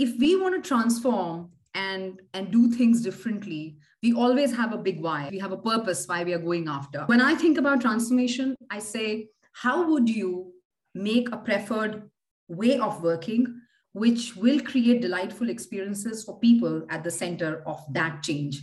if we want to transform and and do things differently we always have a big why. We have a purpose why we are going after. When i think about transformation i say how would you make a preferred way of working which will create delightful experiences for people at the center of that change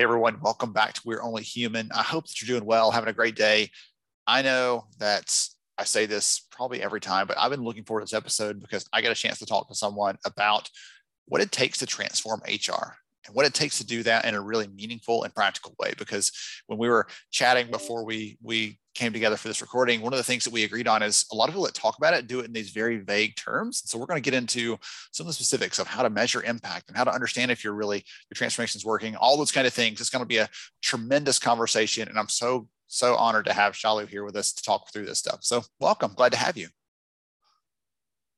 Hey, everyone, welcome back to We're Only Human. I hope that you're doing well, having a great day. I know that I say this probably every time, but I've been looking forward to this episode because I get a chance to talk to someone about what it takes to transform HR and what it takes to do that in a really meaningful and practical way. Because when we were chatting before we we came together for this recording, one of the things that we agreed on is a lot of people that talk about it do it in these very vague terms. So we're going to get into some of the specifics of how to measure impact and how to understand if you're really your transformation is working, all those kind of things. It's going to be a tremendous conversation. And I'm so, so honored to have Shalu here with us to talk through this stuff. So welcome. Glad to have you.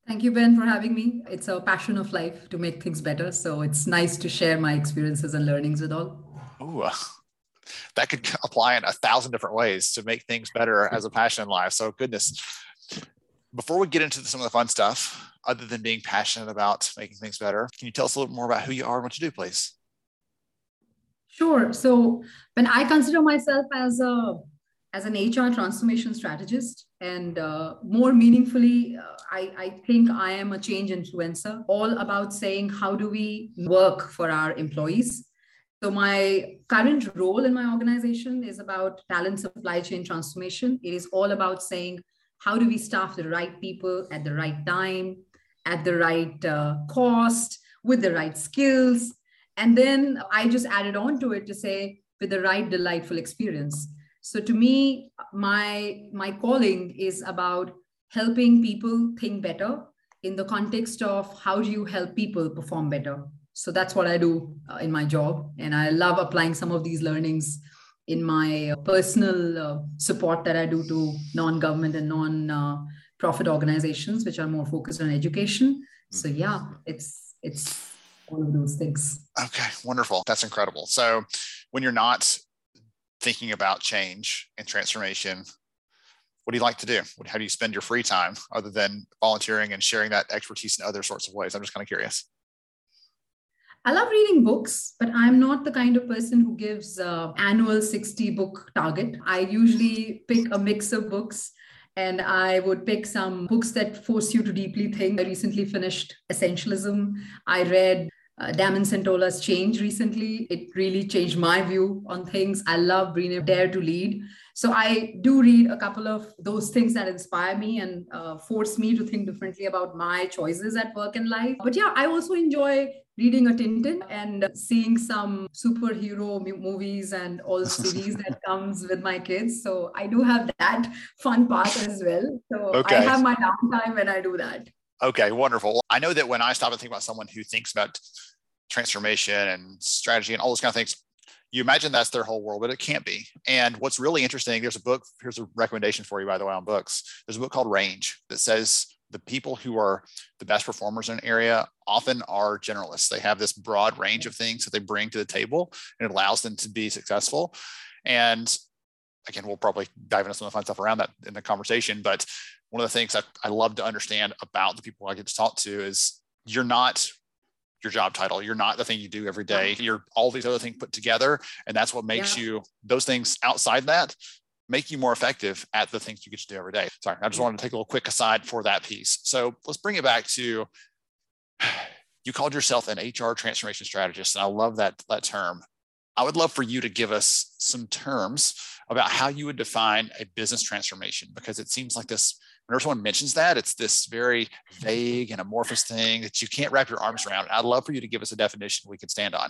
Thank you, Ben, for having me. It's a passion of life to make things better. So it's nice to share my experiences and learnings with all. Ooh, that could apply in a thousand different ways to make things better as a passion in life. So, goodness. Before we get into some of the fun stuff, other than being passionate about making things better, can you tell us a little more about who you are and what you do, please? Sure. So, when I consider myself as a as an HR transformation strategist, and uh, more meaningfully, uh, I, I think I am a change influencer, all about saying how do we work for our employees so, my current role in my organization is about talent supply chain transformation. It is all about saying, how do we staff the right people at the right time, at the right uh, cost, with the right skills? And then I just added on to it to say, with the right delightful experience. So, to me, my, my calling is about helping people think better in the context of how do you help people perform better so that's what i do uh, in my job and i love applying some of these learnings in my uh, personal uh, support that i do to non-government and non-profit organizations which are more focused on education so mm-hmm. yeah it's it's all of those things okay wonderful that's incredible so when you're not thinking about change and transformation what do you like to do? How do you spend your free time other than volunteering and sharing that expertise in other sorts of ways? I'm just kind of curious. I love reading books, but I'm not the kind of person who gives uh, annual 60 book target. I usually pick a mix of books and I would pick some books that force you to deeply think. I recently finished Essentialism. I read uh, Damon Centola's Change recently. It really changed my view on things. I love Brene Dare to Lead. So I do read a couple of those things that inspire me and uh, force me to think differently about my choices at work and life. But yeah, I also enjoy reading a Tintin and seeing some superhero movies and all the series that comes with my kids. So I do have that fun part as well. So okay. I have my downtime when I do that. Okay, wonderful. I know that when I stop and think about someone who thinks about transformation and strategy and all those kind of things, you imagine that's their whole world, but it can't be. And what's really interesting, there's a book, here's a recommendation for you, by the way, on books. There's a book called Range that says the people who are the best performers in an area often are generalists. They have this broad range of things that they bring to the table and it allows them to be successful. And again, we'll probably dive into some of the fun stuff around that in the conversation. But one of the things that I love to understand about the people I get to talk to is you're not your job title. You're not the thing you do every day. You're all these other things put together. And that's what makes yeah. you those things outside that make you more effective at the things you get to do every day. Sorry, I just wanted to take a little quick aside for that piece. So let's bring it back to you called yourself an HR transformation strategist, and I love that, that term. I would love for you to give us some terms about how you would define a business transformation because it seems like this whenever someone mentions that it's this very vague and amorphous thing that you can't wrap your arms around i'd love for you to give us a definition we can stand on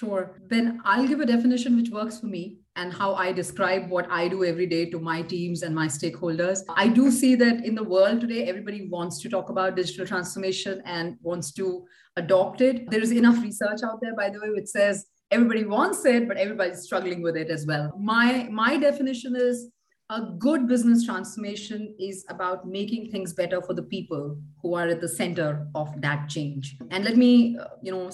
Sure. Then I'll give a definition which works for me and how I describe what I do every day to my teams and my stakeholders. I do see that in the world today, everybody wants to talk about digital transformation and wants to adopt it. There is enough research out there, by the way, which says everybody wants it, but everybody's struggling with it as well. My my definition is a good business transformation is about making things better for the people who are at the center of that change. And let me, uh, you know,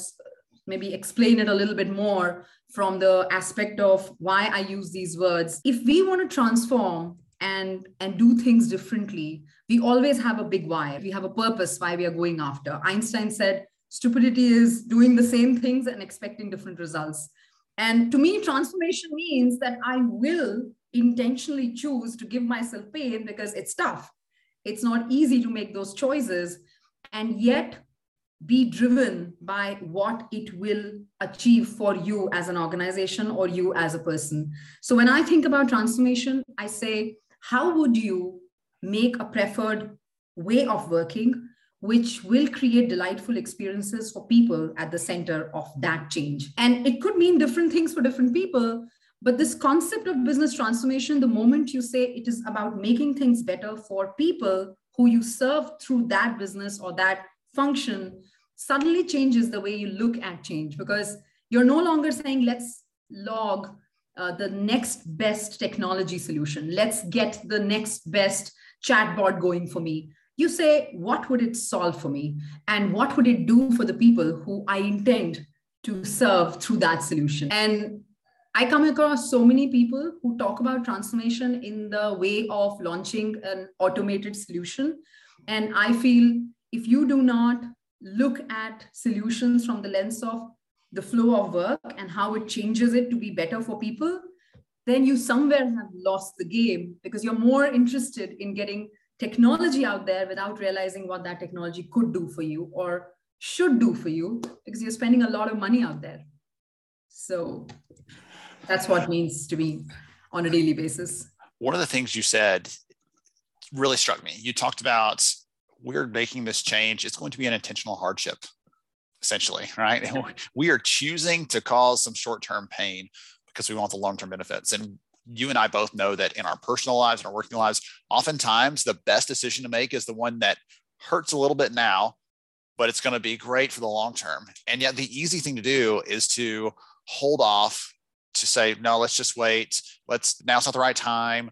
maybe explain it a little bit more from the aspect of why I use these words. If we want to transform and and do things differently, we always have a big why. We have a purpose why we are going after. Einstein said stupidity is doing the same things and expecting different results. And to me, transformation means that I will intentionally choose to give myself pain because it's tough. It's not easy to make those choices. And yet, be driven by what it will achieve for you as an organization or you as a person. So when I think about transformation, I say, how would you make a preferred way of working, which will create delightful experiences for people at the center of that change? And it could mean different things for different people. But this concept of business transformation, the moment you say it is about making things better for people who you serve through that business or that function suddenly changes the way you look at change because you're no longer saying, let's log uh, the next best technology solution. Let's get the next best chatbot going for me. You say, what would it solve for me? And what would it do for the people who I intend to serve through that solution? And I come across so many people who talk about transformation in the way of launching an automated solution. And I feel if you do not look at solutions from the lens of the flow of work and how it changes it to be better for people, then you somewhere have lost the game because you're more interested in getting technology out there without realizing what that technology could do for you or should do for you because you're spending a lot of money out there. So that's what means to me on a daily basis. One of the things you said really struck me. You talked about we're making this change, it's going to be an intentional hardship, essentially, right? we are choosing to cause some short term pain because we want the long term benefits. And you and I both know that in our personal lives and our working lives, oftentimes the best decision to make is the one that hurts a little bit now, but it's going to be great for the long term. And yet, the easy thing to do is to hold off to say, no, let's just wait. Let's now's not the right time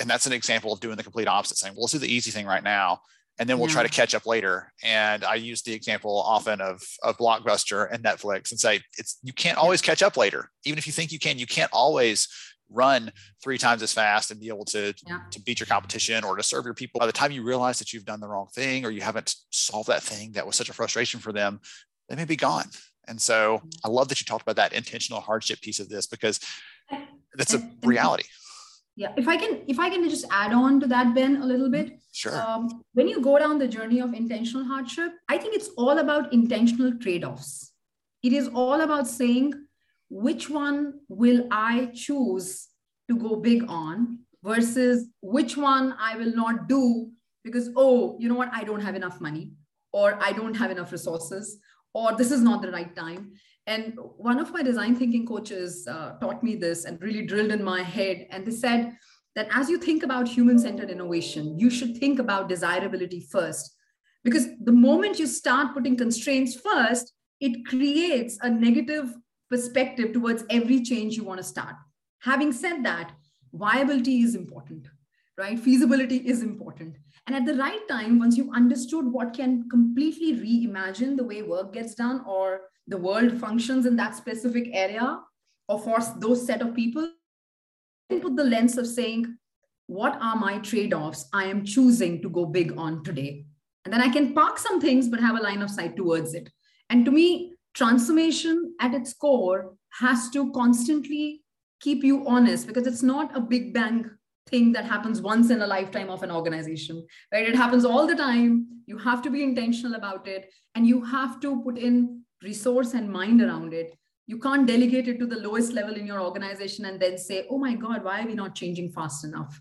and that's an example of doing the complete opposite saying well let's do the easy thing right now and then we'll yeah. try to catch up later. And i use the example often of, of blockbuster and netflix and say it's you can't always catch up later. Even if you think you can you can't always run three times as fast and be able to yeah. to beat your competition or to serve your people. By the time you realize that you've done the wrong thing or you haven't solved that thing that was such a frustration for them they may be gone. And so i love that you talked about that intentional hardship piece of this because that's a reality yeah if i can if i can just add on to that ben a little bit. Sure. Um, when you go down the journey of intentional hardship i think it's all about intentional trade-offs. It is all about saying which one will i choose to go big on versus which one i will not do because oh you know what? I don't have enough money or i don't have enough resources or this is not the right time and one of my design thinking coaches uh, taught me this and really drilled in my head. And they said that as you think about human centered innovation, you should think about desirability first. Because the moment you start putting constraints first, it creates a negative perspective towards every change you want to start. Having said that, viability is important, right? Feasibility is important. And at the right time, once you've understood what can completely reimagine the way work gets done or the world functions in that specific area or for those set of people put the lens of saying what are my trade-offs i am choosing to go big on today and then i can park some things but have a line of sight towards it and to me transformation at its core has to constantly keep you honest because it's not a big bang thing that happens once in a lifetime of an organization right it happens all the time you have to be intentional about it and you have to put in resource and mind around it. You can't delegate it to the lowest level in your organization and then say, oh my God, why are we not changing fast enough?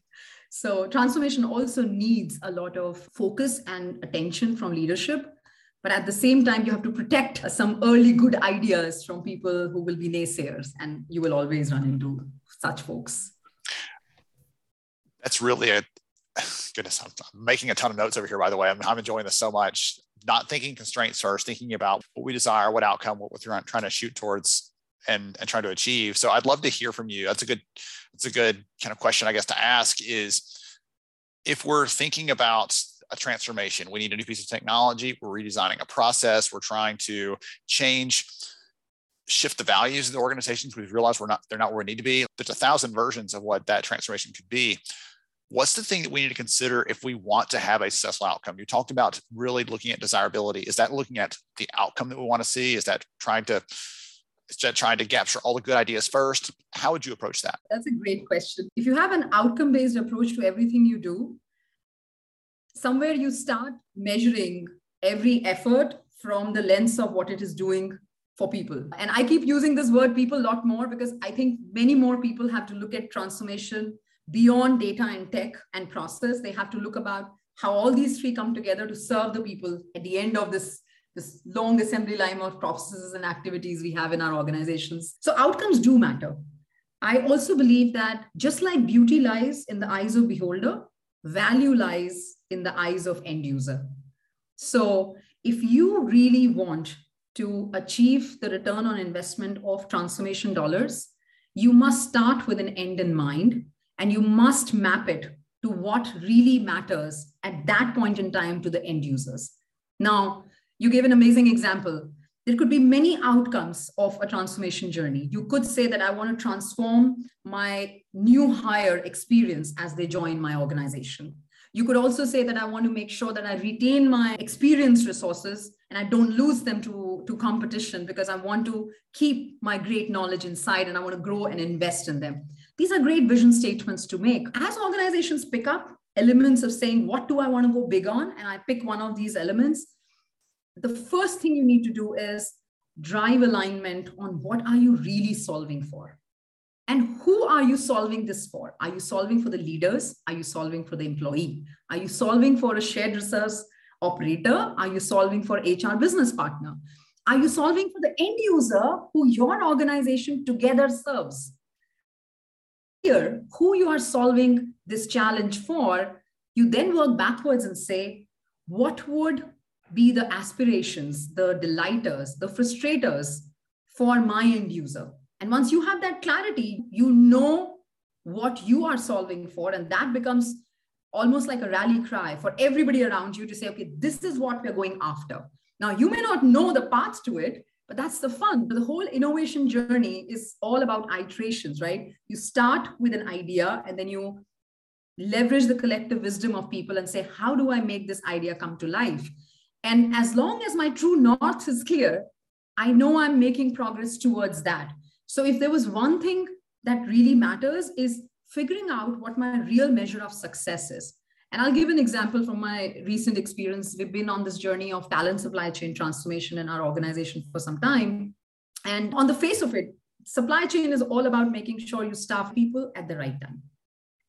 So, transformation also needs a lot of focus and attention from leadership. but at the same time you have to protect some early good ideas from people who will be naysayers and you will always run into such folks that's really a goodness I'm, I'm making a ton of notes over here by the way I'm, I'm enjoying this so much not thinking constraints first thinking about what we desire what outcome what we're trying to shoot towards and and trying to achieve so i'd love to hear from you that's a good that's a good kind of question i guess to ask is if we're thinking about a transformation. We need a new piece of technology. We're redesigning a process. We're trying to change, shift the values of the organizations. We've realized we're not, they're not where we need to be. There's a thousand versions of what that transformation could be. What's the thing that we need to consider if we want to have a successful outcome? You talked about really looking at desirability. Is that looking at the outcome that we want to see? Is that trying to is that trying to capture all the good ideas first? How would you approach that? That's a great question. If you have an outcome based approach to everything you do, somewhere you start measuring every effort from the lens of what it is doing for people. And I keep using this word people a lot more because I think many more people have to look at transformation beyond data and tech and process. They have to look about how all these three come together to serve the people at the end of this, this long assembly line of processes and activities we have in our organizations. So outcomes do matter. I also believe that just like beauty lies in the eyes of beholder, value lies in the eyes of end user. So if you really want to achieve the return on investment of transformation dollars, you must start with an end in mind and you must map it to what really matters at that point in time to the end users. Now, you gave an amazing example. There could be many outcomes of a transformation journey. You could say that I want to transform my new hire experience as they join my organization. You could also say that I want to make sure that I retain my experienced resources and I don't lose them to, to competition because I want to keep my great knowledge inside and I want to grow and invest in them. These are great vision statements to make. As organizations pick up elements of saying, what do I want to go big on? And I pick one of these elements, the first thing you need to do is drive alignment on what are you really solving for and who are you solving this for? Are you solving for the leaders? Are you solving for the employee? Are you solving for a shared resource operator? Are you solving for HR business partner? Are you solving for the end user who your organization together serves? Here, who you are solving this challenge for, you then work backwards and say, what would be the aspirations, the delighters, the frustrators for my end user? And once you have that clarity, you know what you are solving for. And that becomes almost like a rally cry for everybody around you to say, okay, this is what we're going after. Now, you may not know the path to it, but that's the fun. The whole innovation journey is all about iterations, right? You start with an idea and then you leverage the collective wisdom of people and say, how do I make this idea come to life? And as long as my true north is clear, I know I'm making progress towards that. So if there was one thing that really matters is figuring out what my real measure of success is. And I'll give an example from my recent experience. We've been on this journey of talent supply chain transformation in our organization for some time. And on the face of it, supply chain is all about making sure you staff people at the right time.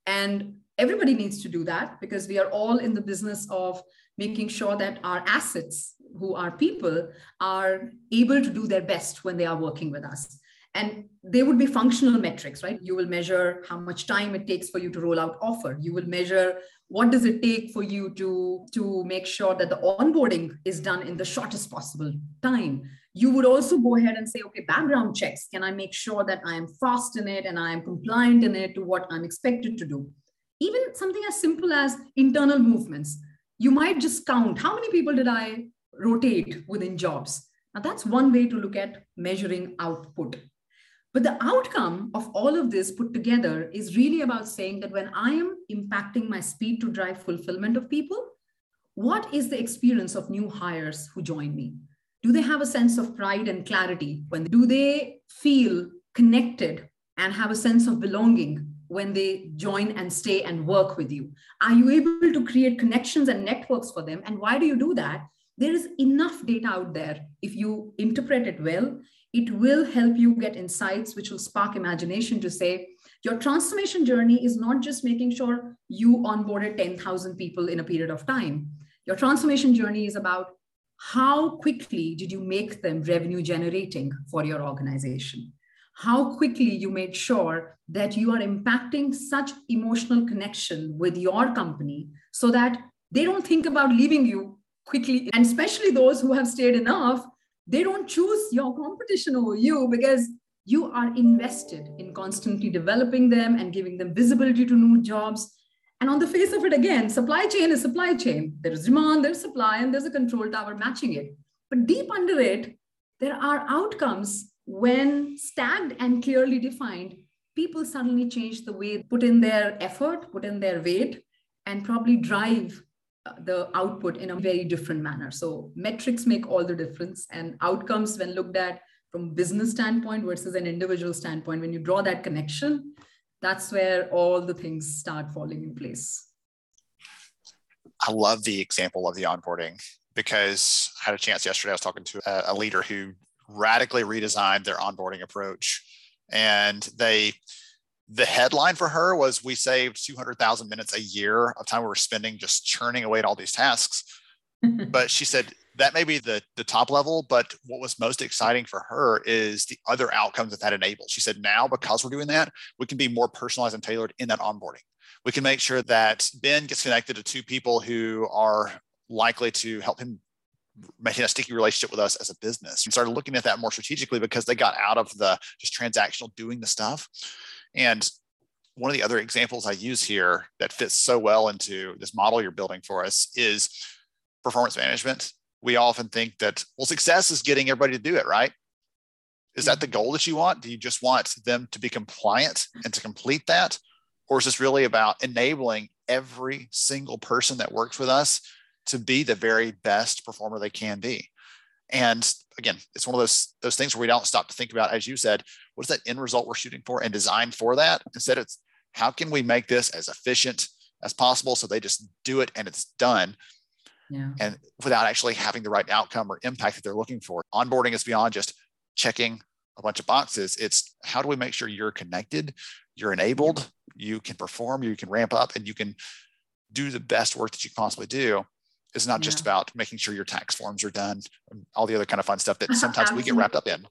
And everybody needs to do that because we are all in the business of making sure that our assets, who are people, are able to do their best when they are working with us and they would be functional metrics right? You will measure how much time it takes for you to roll out offer. You will measure what does it take for you to to make sure that the onboarding is done in the shortest possible time. You would also go ahead and say okay background checks. Can i make sure that i am fast in it and i am compliant in it to what i'm expected to do? Even something as simple as internal movements. You might just count how many people did i rotate within jobs. Now that's one way to look at measuring output but the outcome of all of this put together is really about saying that when I am impacting my speed to drive fulfillment of people, what is the experience of new hires who join me? Do they have a sense of pride and clarity? When do they feel connected and have a sense of belonging when they join and stay and work with you? Are you able to create connections and networks for them? And why do you do that? There is enough data out there. If you interpret it well, it will help you get insights which will spark imagination to say your transformation journey is not just making sure you onboarded 10,000 people in a period of time. Your transformation journey is about how quickly did you make them revenue generating for your organization? How quickly you made sure that you are impacting such emotional connection with your company so that they don't think about leaving you quickly. And especially those who have stayed enough, they don't choose your competition over you because you are invested in constantly developing them and giving them visibility to new jobs and on the face of it, again, supply chain is supply chain. There is demand, there's supply, and there's a control tower matching it. But deep under it, there are outcomes when stacked and clearly defined. People suddenly change the way, put in their effort, put in their weight, and probably drive the output in a very different manner. So metrics make all the difference, and outcomes, when looked at from business standpoint versus an individual standpoint, when you draw that connection, that's where all the things start falling in place. I love the example of the onboarding because I had a chance yesterday. I was talking to a, leader who radically redesigned their onboarding approach, and they the headline for her was we saved 200,000 minutes a year of time we were spending just churning away at all these tasks. but she said that may be the, the top level, but what was most exciting for her is the other outcomes that that enables. She said, now because we're doing that, we can be more personalized and tailored in that onboarding. We can make sure that Ben gets connected to two people who are likely to help him maintain a sticky relationship with us as a business. And started looking at that more strategically because they got out of the just transactional doing the stuff. And one of the other examples I use here that fits so well into this model you're building for us is performance management we often think that, well, success is getting everybody to do it, right? Is that the mm-hmm. goal that you want? Do you just want them to be compliant and to complete that? Or is this really about enabling every single person that works with us to be the very best performer they can be? And again, it's one of those those things where we don't stop to think about, as you said, what is that end result we're shooting for and design for that? Instead, it's how can we make this as efficient as possible so they just do it and it's done yeah. and without actually having the right outcome or impact that they're looking for. Onboarding is beyond just checking a bunch of boxes. It's how do we make sure you're connected, you're enabled, you can perform, you can ramp up, and you can do the best work that you possibly do. It's not yeah. just about making sure your tax forms are done, all the other kind of fun stuff that sometimes we get wrapped up in.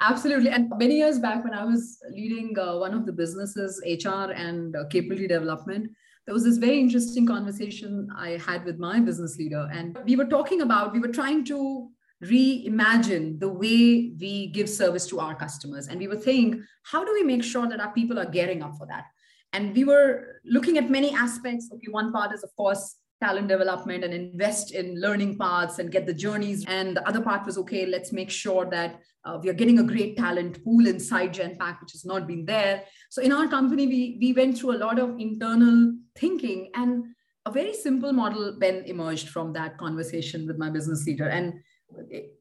Absolutely. And many years back, when I was leading uh, one of the businesses, HR and uh, capability development, there was this very interesting conversation I had with my business leader. And we were talking about, we were trying to reimagine the way we give service to our customers. And we were saying, how do we make sure that our people are gearing up for that? And we were looking at many aspects. Okay, one part is, of course, talent development and invest in learning paths and get the journeys. And the other part was okay, let's make sure that uh, we are getting a great talent pool inside Genpact, which has not been there. So in our company, we, we went through a lot of internal thinking and a very simple model then emerged from that conversation with my business leader. And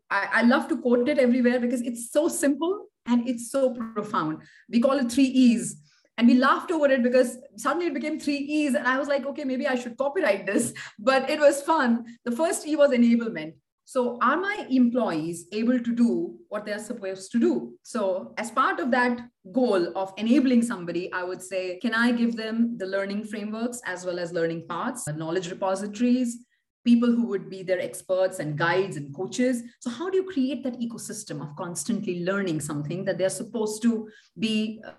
I, I love to quote it everywhere because it's so simple and it's so profound. We call it three E's and we laughed over it because suddenly it became three E's. And I was like, okay, maybe I should copyright this, but it was fun. The first E was enablement. So, are my employees able to do what they're supposed to do? So, as part of that goal of enabling somebody, I would say, can I give them the learning frameworks as well as learning paths, knowledge repositories, people who would be their experts and guides and coaches? So, how do you create that ecosystem of constantly learning something that they're supposed to be uh,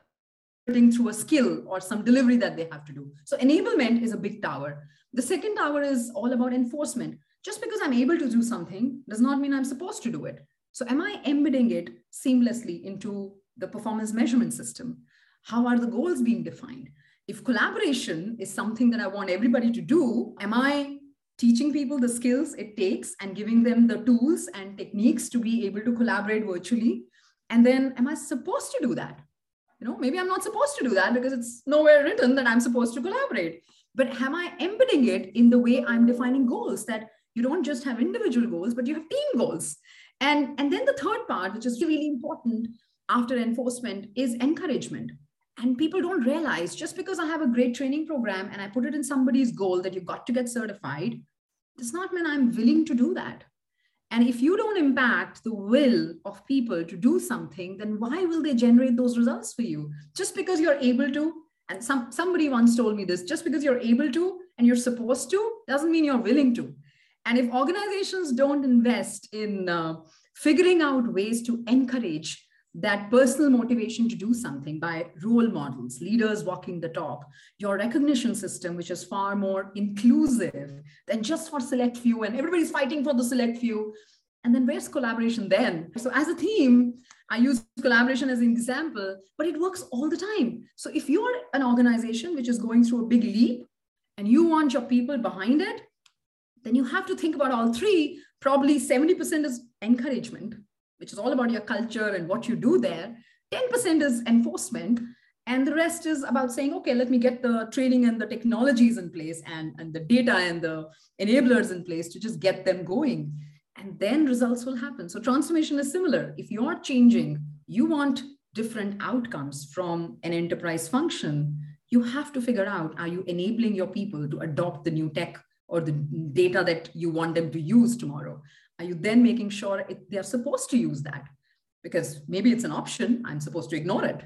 through a skill or some delivery that they have to do. So enablement is a big tower. The second tower is all about enforcement. Just because I'm able to do something does not mean I'm supposed to do it. So am I embedding it seamlessly into the performance measurement system? How are the goals being defined? If collaboration is something that I want everybody to do, am I teaching people the skills it takes and giving them the tools and techniques to be able to collaborate virtually? And then am I supposed to do that? You know maybe i'm not supposed to do that because it's nowhere written that i'm supposed to collaborate. But am i embedding it in the way i'm defining goals? That you don't just have individual goals but you have team goals. And and then the third part which is really important after enforcement is encouragement. And people don't realize just because i have a great training program and i put it in somebody's goal that you got to get certified does not mean i'm willing to do that and if you don't impact the will of people to do something, then why will they generate those results for you? Just because you're able to, and some, somebody once told me this, just because you're able to and you're supposed to, doesn't mean you're willing to. And if organizations don't invest in uh, figuring out ways to encourage that personal motivation to do something by role models, leaders walking the talk, your recognition system, which is far more inclusive than just for select few, and everybody's fighting for the select few. And then where's collaboration then? So, as a team, I use collaboration as an example, but it works all the time. So, if you're an organization which is going through a big leap and you want your people behind it, then you have to think about all three. Probably 70% is encouragement, which is all about your culture and what you do there. 10% is enforcement. And the rest is about saying, okay, let me get the training and the technologies in place and, and the data and the enablers in place to just get them going. And then results will happen. So transformation is similar. If you're changing, you want different outcomes from an enterprise function, you have to figure out are you enabling your people to adopt the new tech or the data that you want them to use tomorrow? Are you then making sure it, they're supposed to use that? Because maybe it's an option, I'm supposed to ignore it.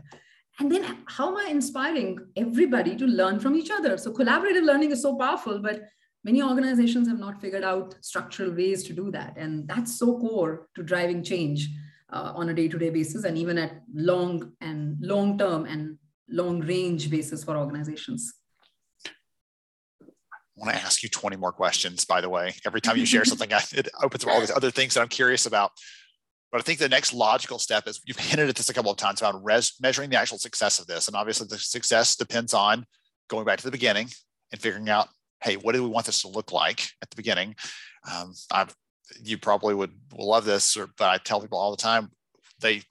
And then how am I inspiring everybody to learn from each other? So collaborative learning is so powerful, but many organizations have not figured out structural ways to do that. And that's so core to driving change uh, on a day-to-day basis and even at long and long-term and long range basis for organizations. I want to ask you 20 more questions, by the way. Every time you share something, it opens up all these other things that I'm curious about. But I think the next logical step is you've hinted at this a couple of times about res- measuring the actual success of this. And obviously, the success depends on going back to the beginning and figuring out, hey, what do we want this to look like at the beginning? Um, I've, you probably would love this, or, but I tell people all the time, they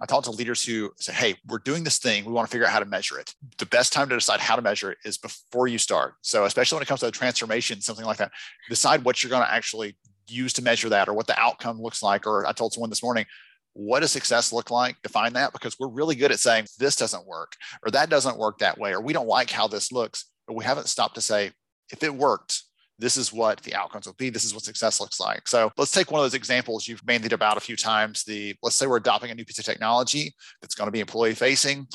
I talk to leaders who say, hey, we're doing this thing. We want to figure out how to measure it. The best time to decide how to measure it is before you start. So, especially when it comes to a transformation, something like that, decide what you're going to actually use to measure that or what the outcome looks like. Or I told someone this morning, what does success look like? Define that because we're really good at saying this doesn't work or that doesn't work that way or we don't like how this looks, but we haven't stopped to say, if it worked, this is what the outcomes will be. This is what success looks like. So let's take one of those examples you've bandied about a few times. The let's say we're adopting a new piece of technology that's going to be employee facing.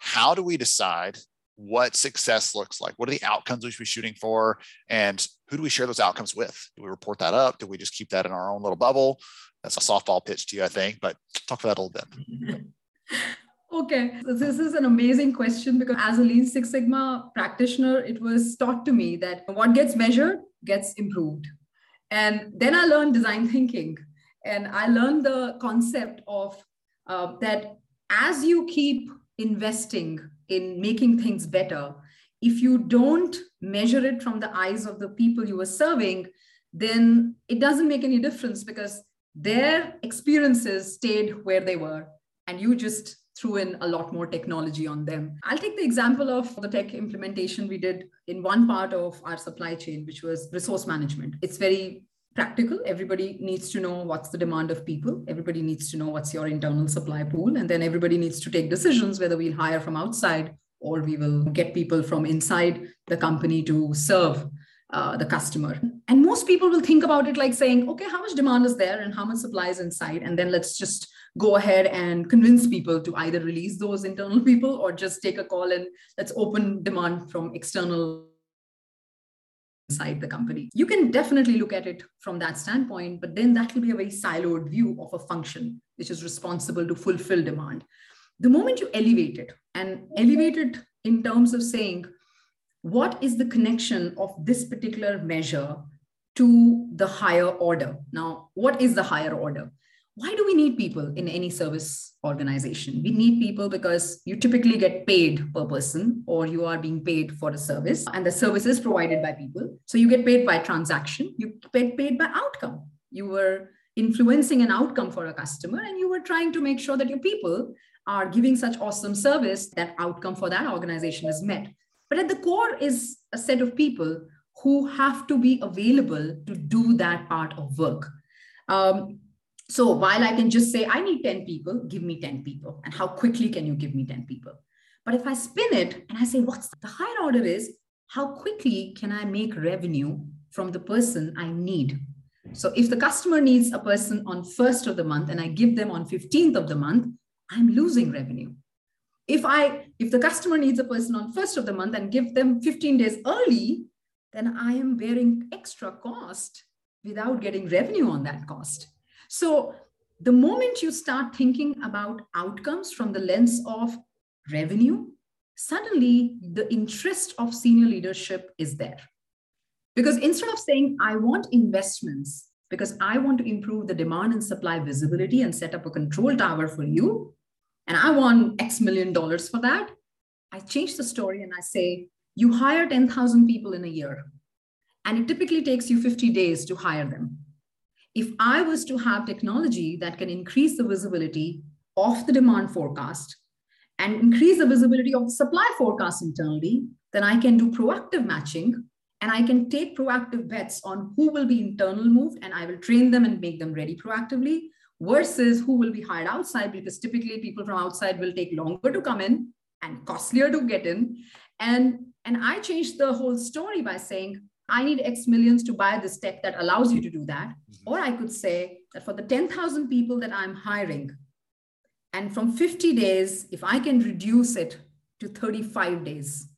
How do we decide what success looks like? What are the outcomes we should be shooting for? And who do we share those outcomes with? Do we report that up? Do we just keep that in our own little bubble? That's a softball pitch to you, I think, but talk about that a little bit. Okay, so this is an amazing question because as a Lean Six Sigma practitioner, it was taught to me that what gets measured gets improved. And then I learned design thinking and I learned the concept of uh, that as you keep investing in making things better, if you don't measure it from the eyes of the people you are serving, then it doesn't make any difference because their experiences stayed where they were and you just threw in a lot more technology on them. I'll take the example of the tech implementation we did in one part of our supply chain, which was resource management. It's very practical. Everybody needs to know what's the demand of people. Everybody needs to know what's your internal supply pool. And then everybody needs to take decisions whether we'll hire from outside or we will get people from inside the company to serve uh, the customer. And most people will think about it like saying, okay, how much demand is there and how much supply is inside? And then let's just go ahead and convince people to either release those internal people or just take a call and let's open demand from external inside the company. You can definitely look at it from that standpoint, but then that will be a very siloed view of a function which is responsible to fulfill demand. The moment you elevate it and elevate it in terms of saying, what is the connection of this particular measure to the higher order? Now, what is the higher order? Why do we need people in any service organization? We need people because you typically get paid per person or you are being paid for a service and the service is provided by people. So you get paid by transaction, you get paid by outcome. You were influencing an outcome for a customer and you were trying to make sure that your people are giving such awesome service that outcome for that organization is met. But at the core is a set of people who have to be available to do that part of work. Um, so while I can just say, I need 10 people, give me 10 people. And how quickly can you give me 10 people? But if I spin it and I say, what's the higher order is, how quickly can I make revenue from the person I need? So if the customer needs a person on first of the month and I give them on 15th of the month, I'm losing revenue. If I if the customer needs a person on first of the month and give them 15 days early, then I am bearing extra cost without getting revenue on that cost. So the moment you start thinking about outcomes from the lens of revenue, suddenly the interest of senior leadership is there. Because instead of saying, I want investments because I want to improve the demand and supply visibility and set up a control tower for you, and I want X million dollars for that, I change the story and I say, you hire 10,000 people in a year, and it typically takes you 50 days to hire them. If I was to have technology that can increase the visibility of the demand forecast and increase the visibility of the supply forecast internally, then I can do proactive matching and I can take proactive bets on who will be internal moved and I will train them and make them ready proactively versus who will be hired outside because typically people from outside will take longer to come in and costlier to get in. And, and I changed the whole story by saying, I need X millions to buy this tech that allows you to do that. Mm-hmm. Or I could say that for the 10,000 people that I'm hiring, and from 50 days, if I can reduce it to 35 days,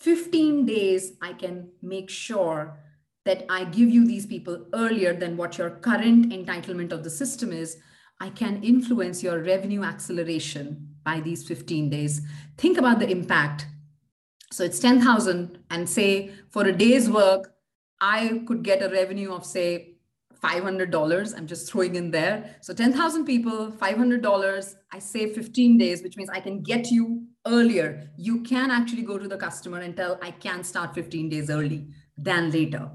15 days, I can make sure that I give you these people earlier than what your current entitlement of the system is. I can influence your revenue acceleration by these 15 days. Think about the impact. So it's 10,000 and say for a day's work, I could get a revenue of say $500. I'm just throwing in there. So 10,000 people, $500. I save 15 days, which means I can get you earlier. You can actually go to the customer and tell, I can start 15 days early than later.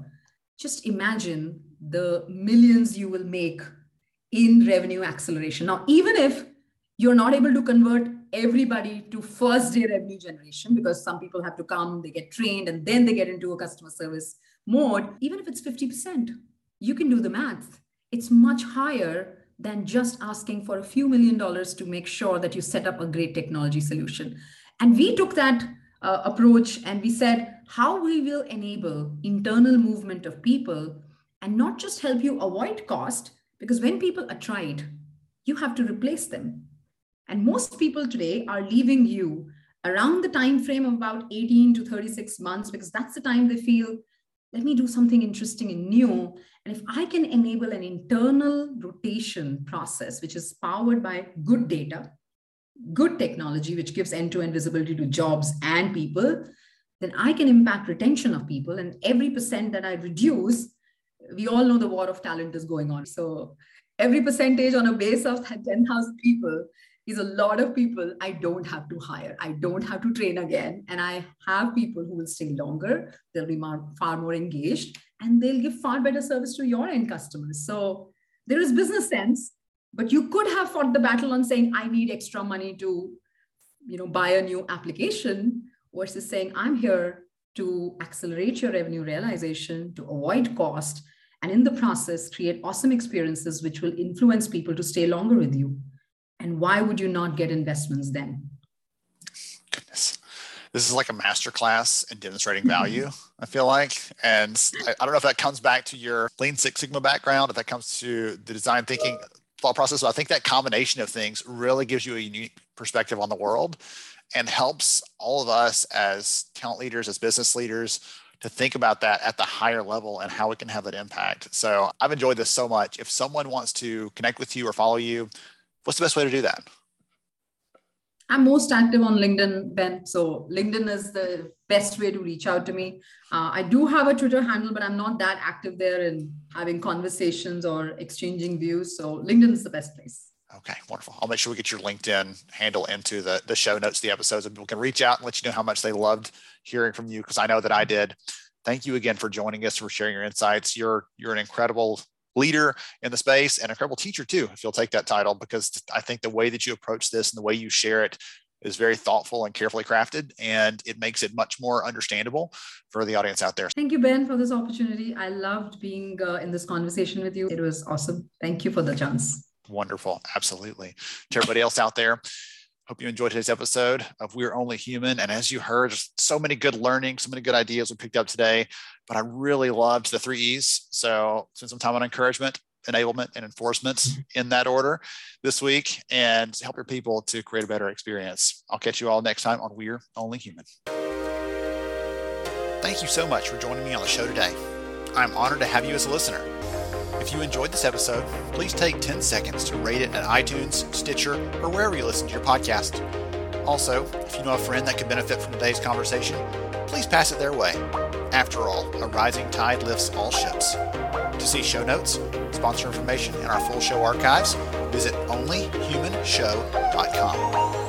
Just imagine the millions you will make in revenue acceleration. Now, even if you're not able to convert everybody to first day revenue generation because some people have to come, they get trained, and then they get into a customer service mode, even if it's 50%, you can do the math. It's much higher than just asking for a few million dollars to make sure that you set up a great technology solution. And we took that uh, approach and we said how we will enable internal movement of people and not just help you avoid cost, because when people are tried, you have to replace them. And most people today are leaving you around the time frame of about 18 to 36 months because that's the time they feel let me do something interesting and new. And if I can enable an internal rotation process, which is powered by good data, good technology, which gives end to end visibility to jobs and people, then I can impact retention of people. And every percent that I reduce, we all know the war of talent is going on. So every percentage on a base of 10,000 people is a lot of people I don't have to hire. I don't have to train again. And I have people who will stay longer. They'll be far more engaged and they'll give far better service to your end customers. So there is business sense, but you could have fought the battle on saying, I need extra money to you know, buy a new application versus saying, I'm here to accelerate your revenue realization, to avoid cost, and in the process, create awesome experiences which will influence people to stay longer with you. And why would you not get investments then? Goodness. This is like a master class in demonstrating mm-hmm. value, I feel like. And I, I, don't know if that comes back to your Lean Six Sigma background, if that comes to the design thinking thought process. But I think that combination of things really gives you a unique perspective on the world and helps all of us as talent leaders, as business leaders, to think about that at the higher level and how it can have that impact. So I've enjoyed this so much. If someone wants to connect with you or follow you, What's the best way to do that? I'm most active on LinkedIn, Ben. So LinkedIn is the best way to reach out to me. Uh, I do have a Twitter handle, but I'm not that active there in having conversations or exchanging views. So LinkedIn is the best place. Okay, wonderful. I'll make sure we get your LinkedIn handle into the, the show notes, the episodes, and people can reach out and let you know how much they loved hearing from you because I know that I did. Thank you again for joining us, for sharing your insights. You're you're an incredible leader in the space and incredible teacher too, if you'll take that title, because I think the way that you approach this and the way you share it is very thoughtful and carefully crafted, and it makes it much more understandable for the audience out there. Thank you, Ben, for this opportunity. I loved being uh, in this conversation with you. It was awesome. Thank you for the chance. Wonderful. Absolutely. To everybody else out there, Hope you enjoyed today's episode of We're Only Human. And as you heard, so many good learning, so many good ideas we picked up today. But I really loved the three E's. So spend some time on encouragement, enablement, and enforcement mm-hmm. in that order this week and help your people to create a better experience. I'll catch you all next time on We're Only Human. Thank you so much for joining me on the show today. I'm honored to have you as a listener. If you enjoyed this episode, please take 10 seconds to rate it at iTunes, Stitcher, or wherever you listen to your podcast. Also, if you know a friend that could benefit from today's conversation, please pass it their way. After all, a rising tide lifts all ships. To see show notes, sponsor information, and our full show archives, visit onlyhumanshow.com.